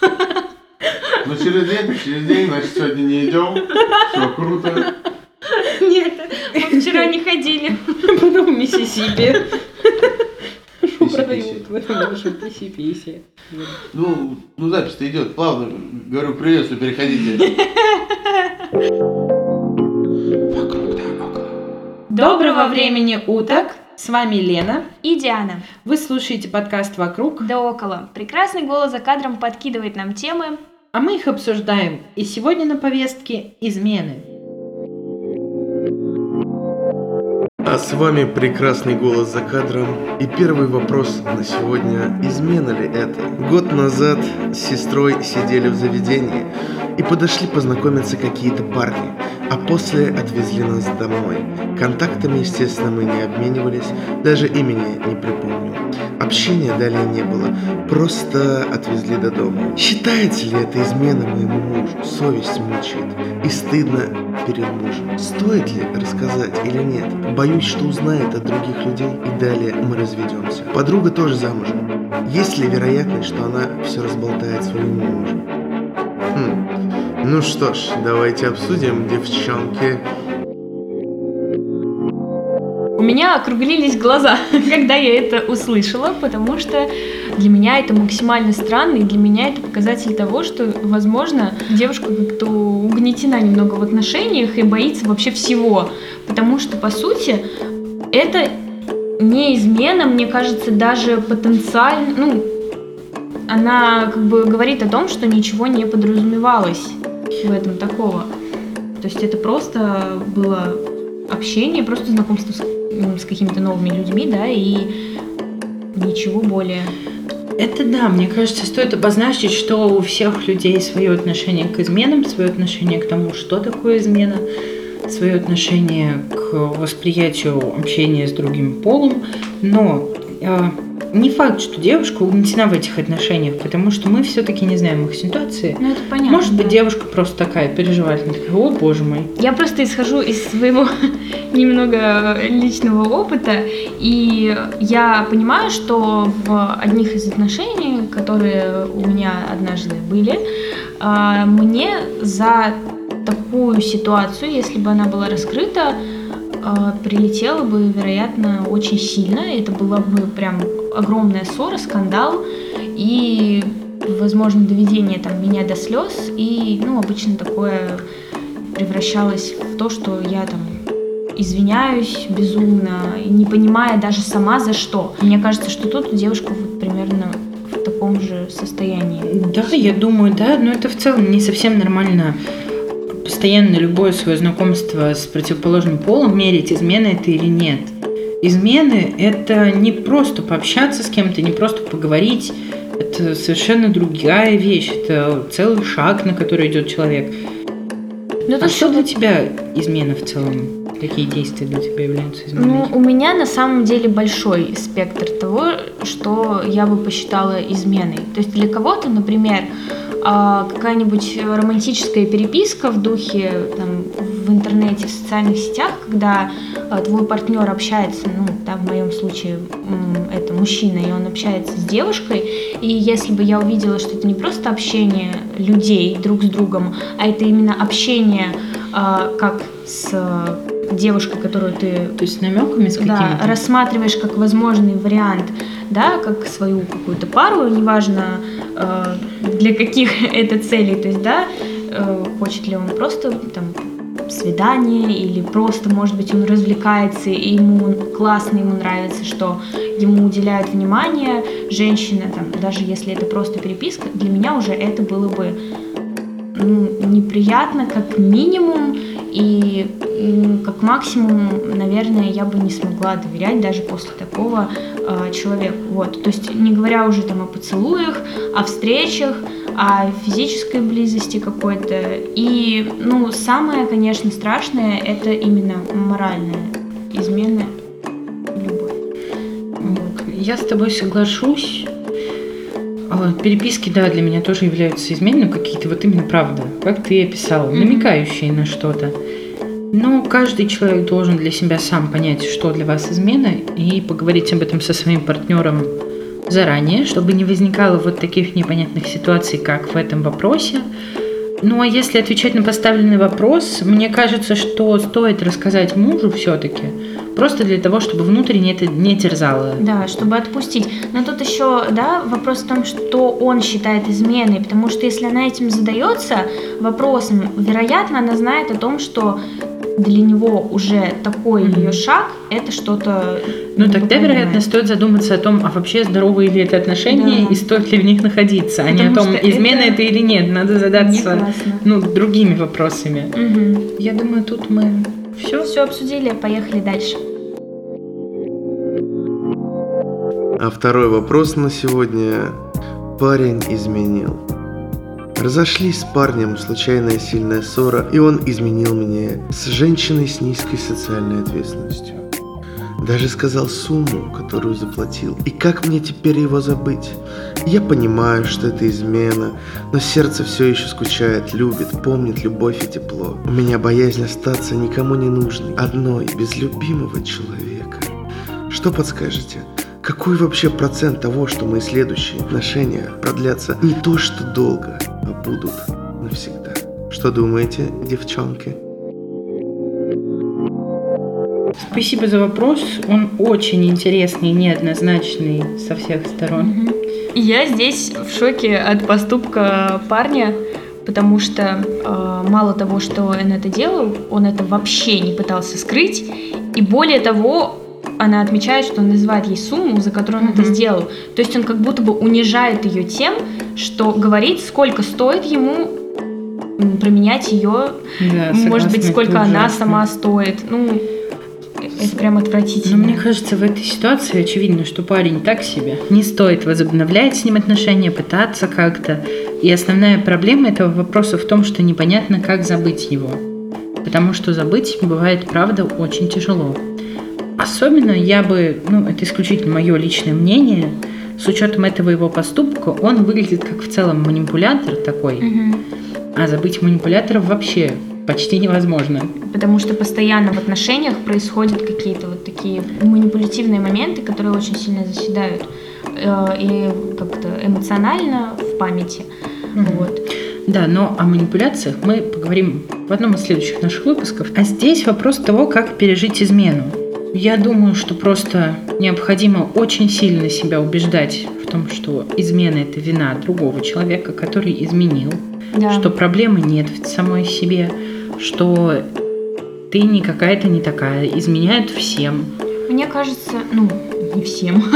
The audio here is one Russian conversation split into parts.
Ну через день, через день, значит, сегодня не идем. Все круто. Нет, мы вчера не ходили. Потом в Миссисипи. Что Писи-писи. продают в этом вашем писи-писи? Ну, ну запись-то идет. Плавно. Говорю, приветствую, переходите. Доброго времени уток! С вами Лена. И Диана. Вы слушаете подкаст «Вокруг», Да около. Прекрасный голос за кадром подкидывает нам темы. а мы их обсуждаем. И сегодня на повестке измены. А с вами прекрасный голос за кадром. И первый вопрос на сегодня. Измена ли это? Год назад с сестрой сидели в заведении и подошли познакомиться какие-то парни. А после отвезли нас домой. Контактами, естественно, мы не обменивались. Даже имени не припомню. Общения далее не было. Просто отвезли до дома. Считается ли это измена моему мужу? Совесть мучает. И стыдно перед мужем. Стоит ли рассказать или нет? Боюсь, что узнает от других людей, и далее мы разведемся. Подруга тоже замужем. Есть ли вероятность, что она все разболтает своему мужу? Ну что ж, давайте обсудим, девчонки. У меня округлились глаза, когда я это услышала, потому что для меня это максимально странно, и для меня это показатель того, что, возможно, девушка как-то угнетена немного в отношениях и боится вообще всего. Потому что, по сути, это не измена, мне кажется, даже потенциально, ну, она как бы говорит о том, что ничего не подразумевалось в этом такого. То есть это просто было общение, просто знакомство с, с какими-то новыми людьми, да, и ничего более. Это да, мне кажется, стоит обозначить, что у всех людей свое отношение к изменам, свое отношение к тому, что такое измена, свое отношение к восприятию общения с другим полом, но не факт, что девушка угнетена в этих отношениях, потому что мы все-таки не знаем их ситуации. Ну, это понятно. Может быть, да. девушка просто такая переживательная, такая, о боже мой. Я просто исхожу из своего немного личного опыта, и я понимаю, что в одних из отношений, которые у меня однажды были, а, мне за такую ситуацию, если бы она была раскрыта, а, прилетело бы, вероятно, очень сильно. Это была бы прям огромная ссора, скандал и, возможно, доведение там меня до слез. И, ну, обычно такое превращалось в то, что я там извиняюсь безумно, не понимая даже сама за что. Мне кажется, что тут девушка вот примерно в таком же состоянии. Да, я думаю, да, но это в целом не совсем нормально постоянно любое свое знакомство с противоположным полом мерить, измена это или нет. Измены – это не просто пообщаться с кем-то, не просто поговорить, это совершенно другая вещь, это целый шаг, на который идет человек. Ну, А тут что для тебя измена в целом? Какие действия для тебя являются изменой? Ну, у меня на самом деле большой спектр того, что я бы посчитала изменой. То есть для кого-то, например, а, какая-нибудь романтическая переписка в духе там, в интернете, в социальных сетях, когда а, твой партнер общается, ну, да, в моем случае это мужчина, и он общается с девушкой, и если бы я увидела, что это не просто общение людей друг с другом, а это именно общение а, как с девушкой, которую ты То есть намеками с да, какими-то? рассматриваешь как возможный вариант, да, как свою какую-то пару, неважно э, для каких это целей, то есть, да, э, хочет ли он просто там свидание или просто, может быть, он развлекается и ему классно, ему нравится, что ему уделяют внимание женщина, там, даже если это просто переписка, для меня уже это было бы ну, неприятно как минимум и м, как максимум, наверное, я бы не смогла доверять даже после такого э, человеку. Вот. То есть не говоря уже там о поцелуях, о встречах, о физической близости какой-то. И, ну, самое, конечно, страшное это именно моральная измена, любовь. Вот. Я с тобой соглашусь. А, Переписки, да, для меня тоже являются изменой, но какие-то вот именно правда, как ты описала, намекающие на что-то. Но каждый человек должен для себя сам понять, что для вас измена, и поговорить об этом со своим партнером заранее, чтобы не возникало вот таких непонятных ситуаций, как в этом вопросе. Ну а если отвечать на поставленный вопрос, мне кажется, что стоит рассказать мужу все-таки, просто для того, чтобы внутренне это не терзало. Да, чтобы отпустить. Но тут еще, да, вопрос в том, что он считает изменой, потому что если она этим задается вопросом, вероятно, она знает о том, что для него уже такой mm-hmm. ее шаг это что-то. Ну тогда, вероятно, стоит задуматься о том, а вообще здоровые ли это отношения да. и стоит ли в них находиться, Потому а не о том, измена это... это или нет. Надо задаться ну, другими вопросами. Угу. Я думаю, тут мы все. Все обсудили, поехали дальше. А второй вопрос на сегодня. Парень изменил. Разошлись с парнем, случайная сильная ссора, и он изменил мне с женщиной с низкой социальной ответственностью. Даже сказал сумму, которую заплатил. И как мне теперь его забыть? Я понимаю, что это измена, но сердце все еще скучает, любит, помнит любовь и тепло. У меня боязнь остаться никому не нужной, одной, без любимого человека. Что подскажете? Какой вообще процент того, что мои следующие отношения продлятся не то что долго, будут навсегда. Что думаете, девчонки? Спасибо за вопрос. Он очень интересный и неоднозначный со всех сторон. Я здесь в шоке от поступка парня, потому что э, мало того, что он это делал, он это вообще не пытался скрыть, и более того, она отмечает, что он называет ей сумму, за которую он mm-hmm. это сделал. То есть он как будто бы унижает ее тем, что говорит, сколько стоит ему променять ее, да, может быть, сколько она ужасно. сама стоит. Ну, это прям отвратительно. Но мне кажется, в этой ситуации очевидно, что парень так себе. Не стоит возобновлять с ним отношения, пытаться как-то. И основная проблема этого вопроса в том, что непонятно, как забыть его. Потому что забыть бывает, правда, очень тяжело. Особенно я бы, ну, это исключительно мое личное мнение, с учетом этого его поступка, он выглядит как в целом манипулятор такой, угу. а забыть манипуляторов вообще почти невозможно. Потому что постоянно в отношениях происходят какие-то вот такие манипулятивные моменты, которые очень сильно заседают э, и как-то эмоционально в памяти. Угу. Вот. Да, но о манипуляциях мы поговорим в одном из следующих наших выпусков. А здесь вопрос того, как пережить измену. Я думаю, что просто необходимо очень сильно себя убеждать в том, что измена это вина другого человека, который изменил, да. что проблемы нет в самой себе, что ты не какая-то не такая, изменяют всем. Мне кажется, ну, не всем.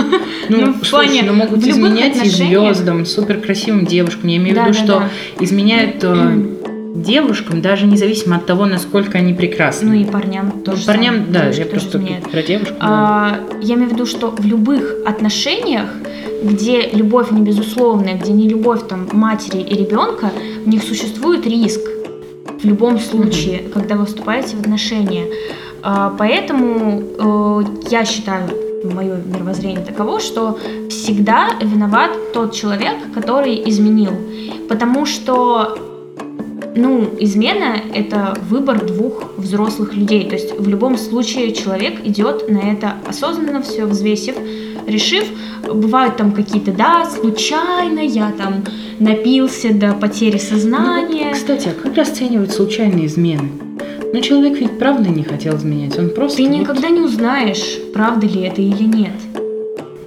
Ну, ну в слушай, плане, ну могут изменять и звездам, супер красивым девушкам. Я имею да, в виду, да, что да. изменяют э, девушкам, даже независимо от того, насколько они прекрасны. Ну и парням тоже. Ну, парням, самое. да, девушки я просто изменяют. про девушку. А, да. Я имею в виду, что в любых отношениях, где любовь не безусловная, где не любовь там матери и ребенка, в них существует риск в любом случае, mm-hmm. когда вы вступаете в отношения. А, поэтому э, я считаю, мое мировоззрение таково, что всегда виноват тот человек, который изменил. Потому что ну, измена – это выбор двух взрослых людей. То есть в любом случае человек идет на это осознанно, все взвесив, решив. Бывают там какие-то, да, случайно я там напился до потери сознания. Ну, кстати, а как расценивать случайные измены? Ну, человек ведь правда не хотел изменять, он просто... Ты вот... никогда не узнаешь, правда ли это или нет.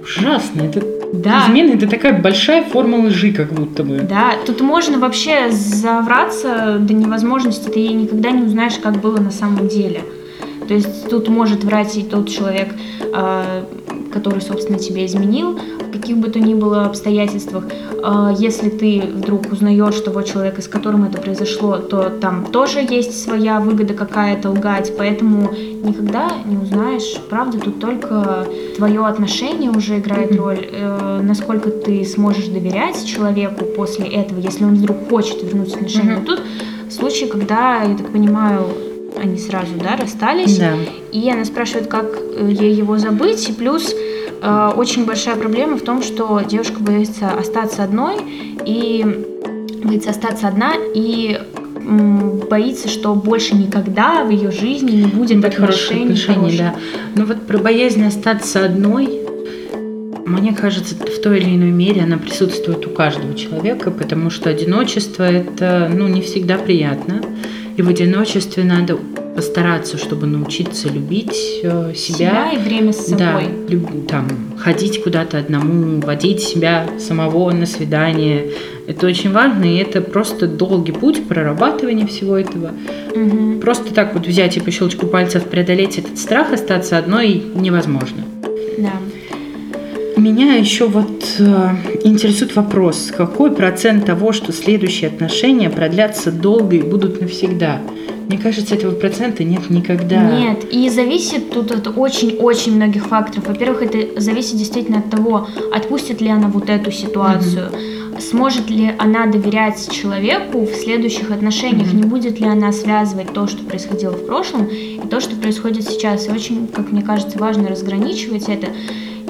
Ужасно, это да. Измена это такая большая форма лжи, как будто бы. Да, тут можно вообще завраться до невозможности, ты никогда не узнаешь, как было на самом деле. То есть тут может врать и тот человек, а, который, собственно, тебя изменил, каких бы то ни было обстоятельствах. А, если ты вдруг узнаешь того человека, с которым это произошло, то там тоже есть своя выгода какая-то лгать, поэтому никогда не узнаешь. Правда, тут только твое отношение уже играет роль, э, насколько ты сможешь доверять человеку после этого, если он вдруг хочет вернуть отношения. Тут случай, когда, я так понимаю, они сразу, да, расстались. Да. И она спрашивает, как э, ей его забыть. И плюс очень большая проблема в том, что девушка боится остаться одной и боится остаться одна и боится, что больше никогда в ее жизни не будет хороших отношений. отношений да. Но вот про боязнь остаться одной мне кажется, в той или иной мере она присутствует у каждого человека, потому что одиночество это ну, не всегда приятно. И в одиночестве надо постараться, чтобы научиться любить э, себя. Себя и время с собой. Да, люб- там, ходить куда-то одному, водить себя самого на свидание. Это очень важно, и это просто долгий путь прорабатывания всего этого. Мгм. Просто так вот взять и по щелчку пальцев преодолеть этот страх, остаться одной невозможно. Да. Меня еще вот э, интересует вопрос, какой процент того, что следующие отношения продлятся долго и будут навсегда? Мне кажется, этого процента нет никогда. Нет, и зависит тут от очень-очень многих факторов. Во-первых, это зависит действительно от того, отпустит ли она вот эту ситуацию, сможет ли она доверять человеку в следующих отношениях, Мгм. не будет ли она связывать то, что происходило в прошлом, и то, что происходит сейчас. И очень, как мне кажется, важно разграничивать это.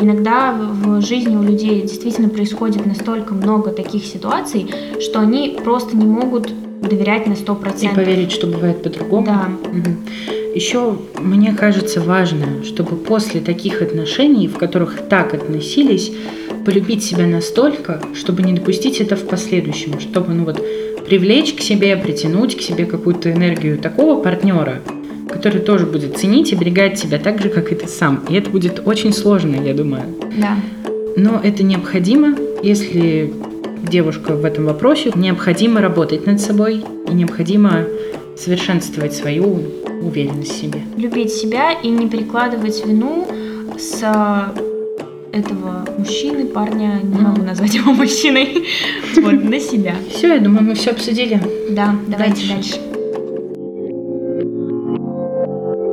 Иногда в жизни у людей действительно происходит настолько много таких ситуаций, что они просто не могут доверять на И 100%. поверить, что бывает по-другому. Да. Еще мне кажется важно, чтобы после таких отношений, в которых так относились, полюбить себя настолько, чтобы не допустить это в последующем, чтобы ну вот привлечь к себе, притянуть к себе какую-то энергию такого партнера, который тоже будет ценить и берегать тебя так же, как и ты сам. И это будет очень сложно, я думаю. Да. Но это необходимо, если девушка в этом вопросе, необходимо работать над собой и необходимо совершенствовать свою уверенность в себе. любить себя и не перекладывать вину с а, этого мужчины, парня, не могу назвать его мужчиной, вот, на себя. Все, я думаю, мы все обсудили. Да, давайте Дальше. дальше.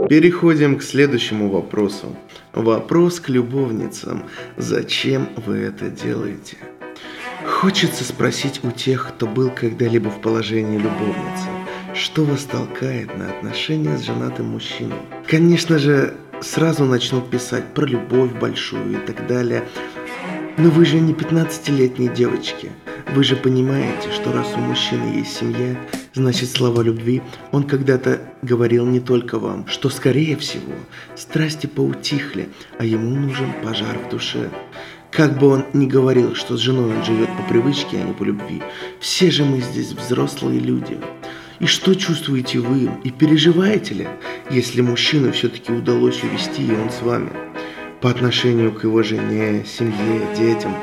Переходим к следующему вопросу. Вопрос к любовницам. Зачем вы это делаете? Хочется спросить у тех, кто был когда-либо в положении любовницы, что вас толкает на отношения с женатым мужчиной? Конечно же, сразу начнут писать про любовь большую и так далее. Но вы же не 15-летние девочки. Вы же понимаете, что раз у мужчины есть семья, значит слова любви он когда-то говорил не только вам, что скорее всего страсти поутихли, а ему нужен пожар в душе. Как бы он ни говорил, что с женой он живет по привычке, а не по любви, все же мы здесь взрослые люди. И что чувствуете вы? И переживаете ли, если мужчину все-таки удалось увести, и он с вами? По отношению к его жене, семье, детям.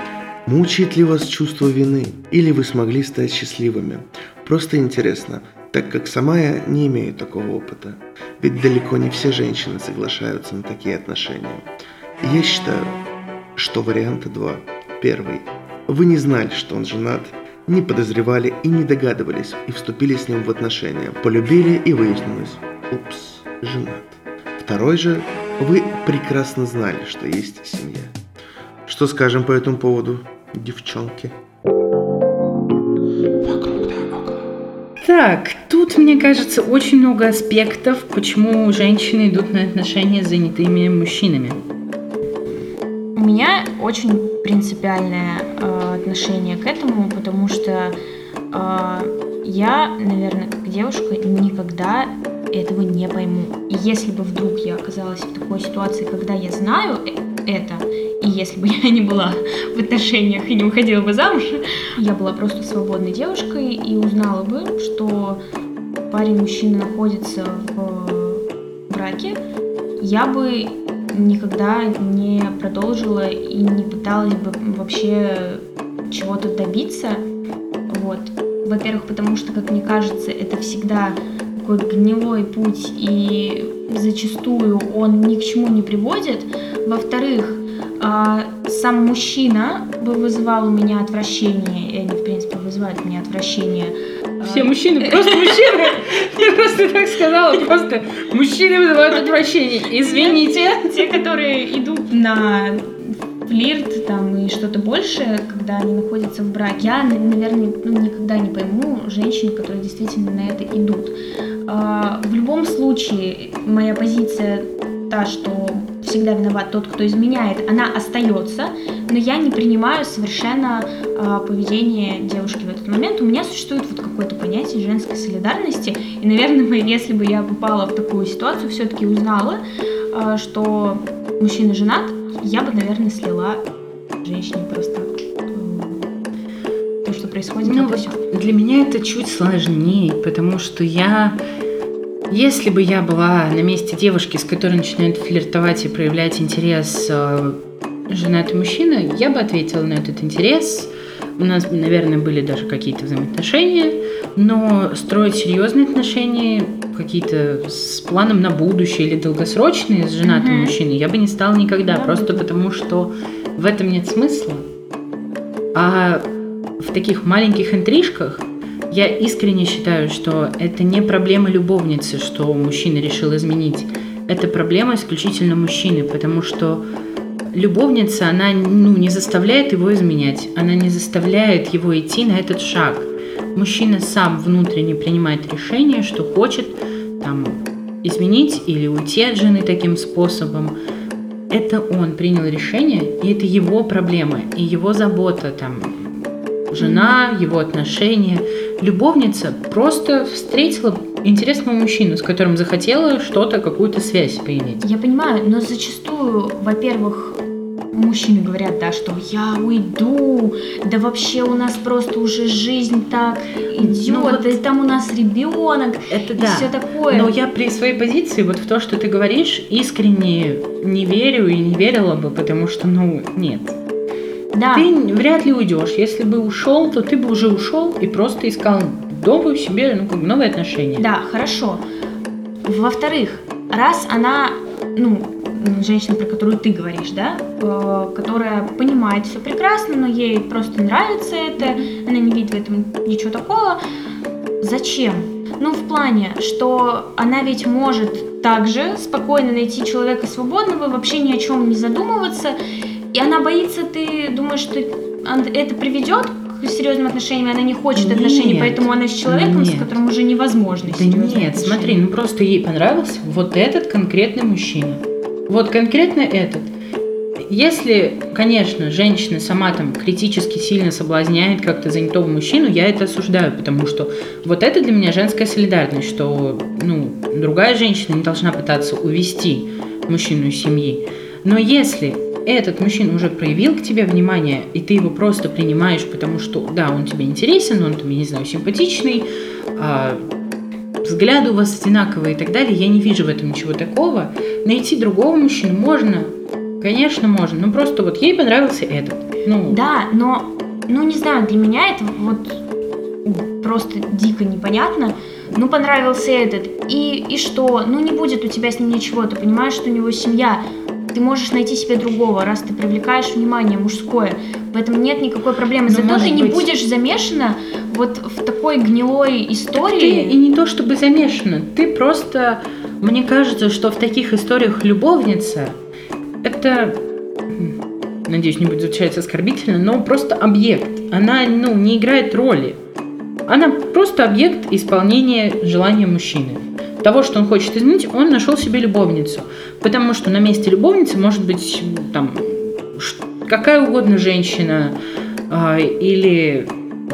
Мучает ли вас чувство вины? Или вы смогли стать счастливыми? Просто интересно, так как сама я не имею такого опыта. Ведь далеко не все женщины соглашаются на такие отношения. Я считаю, что варианта два. Первый. Вы не знали, что он женат, не подозревали и не догадывались, и вступили с ним в отношения. Полюбили и выяснилось. Упс, женат. Второй же. Вы прекрасно знали, что есть семья. Что скажем по этому поводу, девчонки? Так, тут, мне кажется, очень много аспектов, почему женщины идут на отношения с занятыми мужчинами. У меня очень принципиальное э, отношение к этому, потому что э, я, наверное, как девушка никогда этого не пойму. И если бы вдруг я оказалась в такой ситуации, когда я знаю э- это, и если бы я не была в отношениях и не уходила бы замуж, я была просто свободной девушкой и узнала бы, что парень-мужчина находится в браке, я бы никогда не продолжила и не пыталась бы вообще чего-то добиться. Вот. Во-первых, потому что, как мне кажется, это всегда такой гнилой путь, и зачастую он ни к чему не приводит. Во-вторых, сам мужчина бы вызывал у меня отвращение, и они, в принципе, вызывают у меня отвращение. Все мужчины, просто мужчины. Я просто так сказала, просто мужчины вызывают отвращение. Извините. Те, которые идут на флирт там и что-то большее, когда они находятся в браке, я, наверное, ну, никогда не пойму женщин, которые действительно на это идут. А, В любом случае, моя позиция та, что всегда виноват тот, кто изменяет, она остается, но я не принимаю совершенно а, поведение девушки в этот момент. У меня существует вот какое-то понятие женской солидарности, и, наверное, если бы я попала в такую ситуацию, все-таки узнала, а, что мужчина женат, я бы, наверное, слила женщине просто э, то, что происходит. Ну, вот для меня это чуть сложнее, потому что я, если бы я была на месте девушки, с которой начинает флиртовать и проявлять интерес э, женатый мужчина, я бы ответила на этот интерес. У нас, наверное, были даже какие-то взаимоотношения, но строить серьезные отношения, какие-то с планом на будущее или долгосрочные с женатым Мгм. мужчиной, я бы не стала никогда, Да, просто да. потому что в этом нет смысла. А в таких маленьких интрижках я искренне считаю, что это не проблема любовницы, что мужчина решил изменить. Это проблема исключительно мужчины, потому что любовница, она ну, не заставляет его изменять, она не заставляет его идти на этот шаг. Мужчина сам внутренне принимает решение, что хочет там, изменить или уйти от жены таким способом. Это он принял решение, и это его проблема, и его забота, там, жена, его отношения. Любовница просто встретила интересного мужчину, с которым захотела что-то, какую-то связь поиметь. Я понимаю, но зачастую, во-первых, мужчины говорят, да, что я уйду, да вообще у нас просто уже жизнь так идет, Ну вот- да там у нас ребенок Это и все такое. Но я при своей позиции, вот в то, что ты говоришь, искренне не верю и не верила бы, потому что, ну, нет. Да, Ты вряд ли уйдешь. Если бы ушел, то ты бы уже ушел и просто искал новую себе, ну, как бы новые отношения. да, хорошо. Во-вторых, раз она, ну, женщина, про которую ты говоришь, да, э, которая понимает все прекрасно, но ей просто нравится это, она не видит в этом ничего такого, зачем? Ну, в плане, что она ведь может также спокойно найти человека свободного, вообще ни о чем не задумываться, и она боится, ты думаешь, что это приведет к серьезным отношениям, она не хочет Нет. отношений, поэтому она с человеком, с Нет. которым уже невозможно Да нет, отношения. смотри, ну просто ей понравился вот этот конкретный мужчина. Вот конкретно этот. Если, конечно, женщина сама там критически сильно соблазняет как-то занятого мужчину, я это осуждаю, потому что вот это для меня женская солидарность, что ну, другая женщина не должна пытаться увести мужчину из семьи. Но если этот мужчина уже проявил к тебе внимание, и ты его просто принимаешь, потому что, да, он тебе интересен, он тебе, не знаю, симпатичный, а, взгляды у вас одинаковые и так далее, я не вижу в этом ничего такого. Найти другого мужчину можно, конечно, можно, но просто вот ей понравился этот. Ну, Да, но, ну не знаю, для меня это вот просто дико непонятно. Ну, понравился этот. И, и что? Ну, не будет у тебя с ним ничего. Ты понимаешь, что у него семья. Ты можешь найти себе другого, раз ты привлекаешь внимание мужское. В этом нет никакой проблемы. Ну, Зато ты не быть. будешь замешана вот в такой гнилой Ты истории. и не то чтобы замешана, ты просто, мне кажется, что в таких историях любовница это, надеюсь, не будет звучать оскорбительно, но просто объект. Она, ну, не играет роли. Она просто объект исполнения желания мужчины. Того, что он хочет изменить, он нашел себе любовницу. Потому что на месте любовницы может быть там какая угодно женщина а, или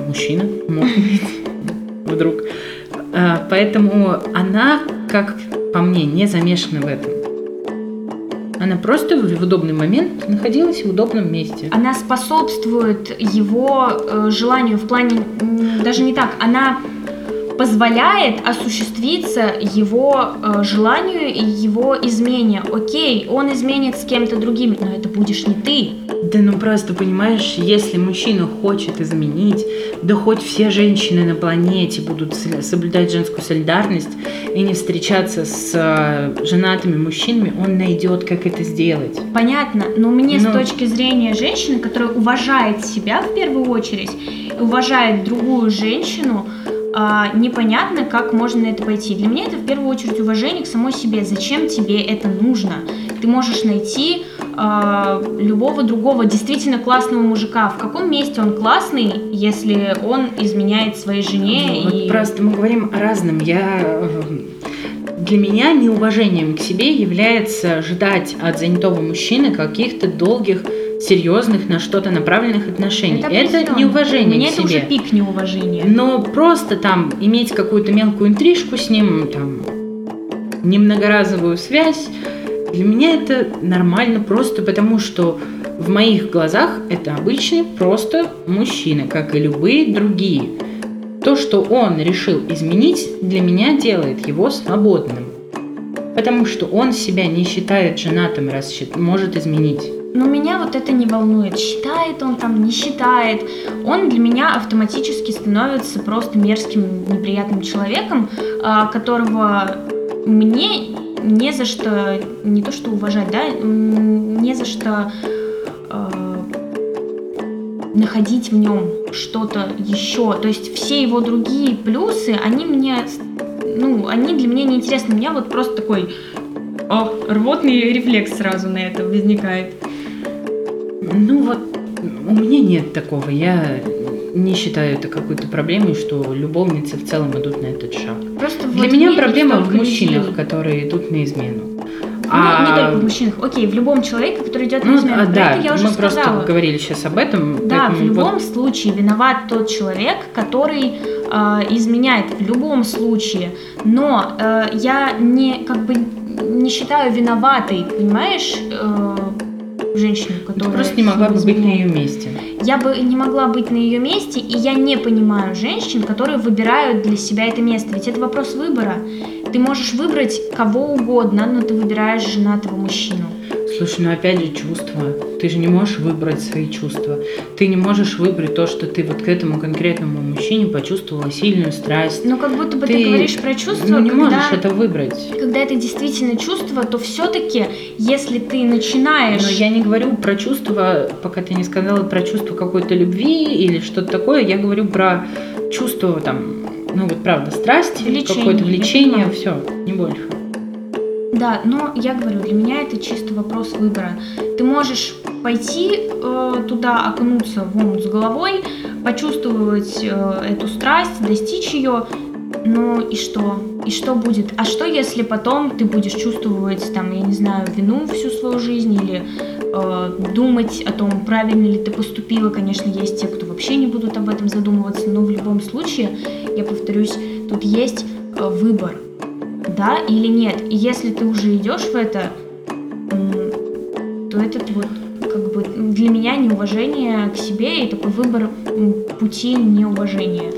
мужчина, может быть, вдруг. А, Поэтому она, как по мне, не замешана в этом. Она просто в удобный момент находилась в удобном месте. Она способствует его э, желанию в плане даже не так, она позволяет осуществиться его э, желанию и его измене. Окей, он изменит с кем-то другим, но это будешь не ты. Да ну просто понимаешь, если мужчина хочет изменить, да хоть все женщины на планете будут соблюдать женскую солидарность и не встречаться с э, женатыми мужчинами, он найдет, как это сделать. Понятно, но мне с Ну. точки зрения женщины, которая уважает себя в первую очередь, уважает другую женщину, а, непонятно, как можно на это пойти. Для меня это в первую очередь уважение к самой себе. Зачем тебе это нужно? Ты можешь найти а, любого другого действительно классного мужика. В каком месте он классный, если он изменяет своей жене Вот и просто мы говорим о разном. Я э, для меня неуважением к себе является ждать от занятого мужчины каких-то долгих, серьезных, на что-то направленных отношений. Это, определенно. неуважение Мне к это себе. уже пик неуважения. Но просто там иметь какую-то мелкую интрижку с ним, там, немногоразовую связь, для меня это нормально просто потому, что В моих глазах это обычный просто мужчина, как и любые другие. То, что он решил изменить, для меня делает его свободным. Потому что он себя не считает женатым, раз может изменить. Но меня вот это не волнует. Считает он там, не считает. Он для меня автоматически становится просто мерзким, неприятным человеком, а, которого мне не за что, не то что уважать, да, не за что э, находить в нем что-то еще. То есть все его другие плюсы, они мне, ну, они для меня не интересны. У меня вот просто такой о, рвотный рефлекс сразу на это возникает. Ну вот, у меня нет такого. Я не считаю это какой-то проблемой, что любовницы в целом идут на этот шаг. Просто Для вот меня проблема в мужчинах, людей. которые идут на измену. Ну, а... не только в мужчинах, окей, в любом человеке, который идет на ну, измену. Да, это я уже мы сказала. просто говорили сейчас об этом. Да, в любом вот... случае виноват тот человек, который э, изменяет в любом случае. Но э, я не как бы не считаю виноватой, понимаешь? Э, женщину, которая... Ты просто не могла бы быть на ее месте. Я бы не могла быть на ее месте, и я не понимаю женщин, которые выбирают для себя это место. Ведь это вопрос выбора. Ты можешь выбрать кого угодно, но ты выбираешь женатого мужчину. Слушай, ну опять же чувства. Ты же не можешь выбрать свои чувства. Ты не можешь выбрать то, что ты вот к этому конкретному мужчине почувствовала сильную страсть. Ну как будто бы ты, ты говоришь про чувства, ну, не когда, можешь это выбрать. Когда это действительно чувство, то все-таки, если ты начинаешь... Но я не говорю про чувства, пока ты не сказала про чувство какой-то любви или что-то такое, я говорю про чувство там, ну вот правда, страсть, какое-то влечение, все, не больше. Да, но я говорю, для меня это чисто вопрос выбора. Ты можешь пойти э, туда, окунуться в омут с головой, почувствовать э, эту страсть, достичь ее, ну и что? И что будет? А что если потом ты будешь чувствовать, там, я не знаю, вину всю свою жизнь или э, думать о том, правильно ли ты поступила? Конечно, есть те, кто вообще не будут об этом задумываться, но в любом случае, я повторюсь, тут есть э, выбор да или нет. И если ты уже идешь в это, то это вот как бы для меня неуважение к себе и такой выбор пути неуважения.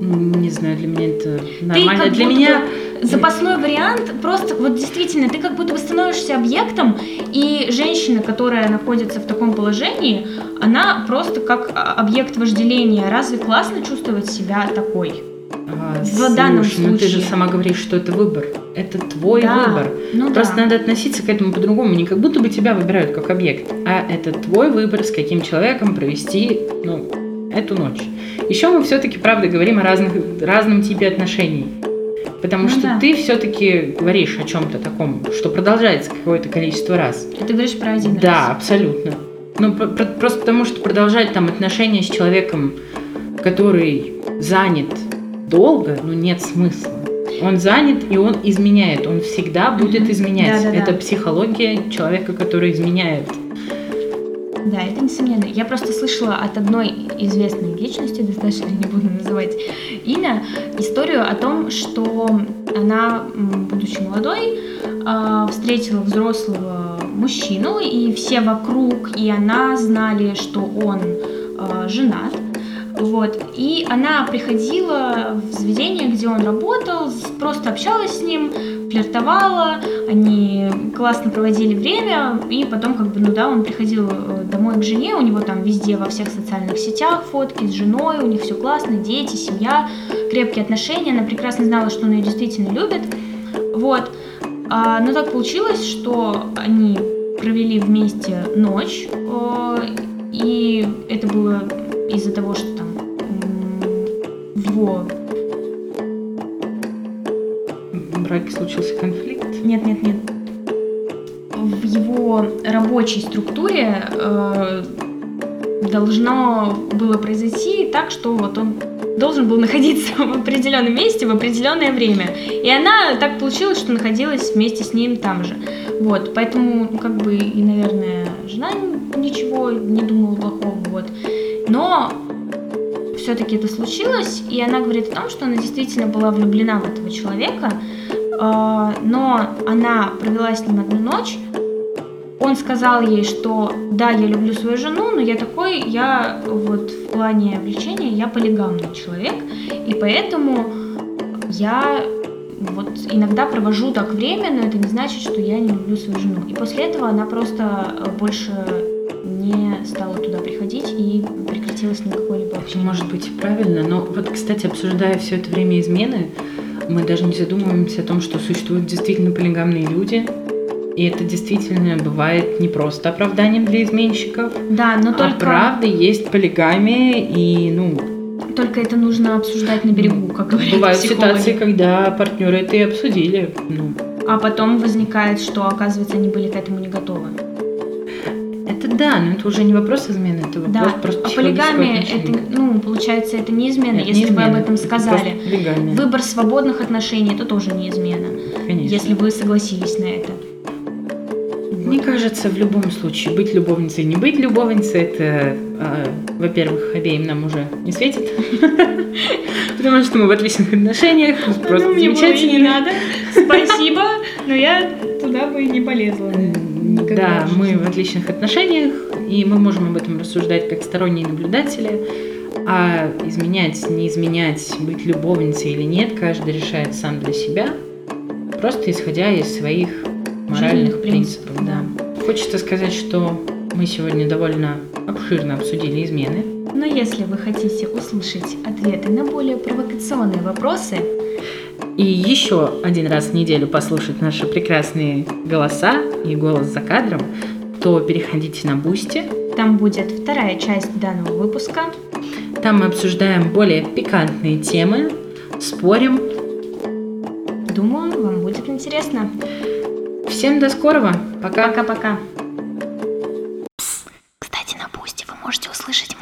Не знаю, для меня это нормально. Ты для меня запасной вариант просто вот действительно ты как будто бы становишься объектом и женщина, которая находится в таком положении, она просто как объект вожделения. Разве классно чувствовать себя такой? А, в слушай, данном случае. Ну ты же сама говоришь, что это выбор. Это твой да, выбор. Ну Просто да. надо относиться к этому по-другому. Не как будто бы тебя выбирают как объект, а это твой выбор, с каким человеком провести ну, эту ночь. Еще мы все-таки, правда, говорим о разных, разном типе отношений. Потому ну, что да. ты все-таки говоришь о чем-то таком, что продолжается какое-то количество раз. Ты говоришь про один Да, раз. абсолютно. Ну, просто потому что продолжать там отношения с человеком, который занят долго, ну нет смысла. Он занят и он изменяет. Он всегда будет изменять. Да, да, это да. психология человека, который изменяет. Да, это несомненно. Я просто слышала от одной известной личности, достаточно не буду называть имя, историю о том, что она, будучи молодой, а, встретила взрослого мужчину, и все вокруг, и она знали, что он а, женат. Вот. И она приходила в заведение, где он работал, просто общалась с ним, флиртовала, они классно проводили время, и потом, как бы, ну да, он приходил э, домой к жене, у него там везде во всех социальных сетях фотки с женой, у них все классно, дети, семья, крепкие отношения, она прекрасно знала, что он ее действительно любит, вот. А, но так получилось, что они провели вместе ночь, э, и это было из-за того, что там в его... В браке случился конфликт? Нет, нет, нет. В его рабочей структуре э, должно было произойти так, что вот он должен был находиться в определенном месте в определенное время. И она так получилось, что находилась вместе с ним там же. Вот, поэтому, ну, как бы, и, наверное, жена ничего не думала плохого, вот. Но все-таки это случилось, и она говорит о том, что она действительно была влюблена в этого человека, а, но она провела с ним одну ночь, он сказал ей, что да, я люблю свою жену, но я такой, я вот в плане влечения, я полигамный человек, и поэтому я вот иногда провожу так время, но это не значит, что я не люблю свою жену. И после этого она просто больше не стала туда приходить и прекратилось никакое-либо общение. Может быть, правильно, но вот, кстати, обсуждая все это время измены, мы даже не задумываемся о том, что существуют действительно полигамные люди, и это действительно бывает не просто оправданием для изменщиков, Да, но а только, правда есть полигамия, и, ну, только это нужно обсуждать на берегу, как говорят бывают психологи. ситуации, когда партнеры это и обсудили. Ну, А потом возникает, что, оказывается, они были к этому не готовы. Это да, но это уже не вопрос измены, это вопрос Да, просто а полигамия, это, ну, получается, это не измена, Это не если вы об измена, этом это сказали. полигамия, Выбор свободных отношений, это тоже не измена, конечно. если вы согласились на это. Мне кажется, в любом случае, быть любовницей, не быть любовницей, это, а, во-первых, обеим нам уже не светит. Потому что мы в отличных отношениях, просто Ну, замечательно. не надо. Спасибо, но я туда бы не полезла. никогда Да, мы в отличных отношениях, и мы можем об этом рассуждать как сторонние наблюдатели. А изменять, не изменять, быть любовницей или нет, каждый решает сам для себя, просто исходя из своих моральных принципов. принципов, да. Хочется сказать, что мы сегодня довольно обширно обсудили измены. Но если вы хотите услышать ответы на более провокационные вопросы, И еще один раз в неделю послушать наши прекрасные голоса и голос за кадром, то переходите на Бусти. там будет вторая часть данного выпуска. Там мы обсуждаем более пикантные темы, спорим. Думаю, вам будет интересно. Всем до скорого. Пока. Пока-пока. Кстати, на Бусти вы можете услышать.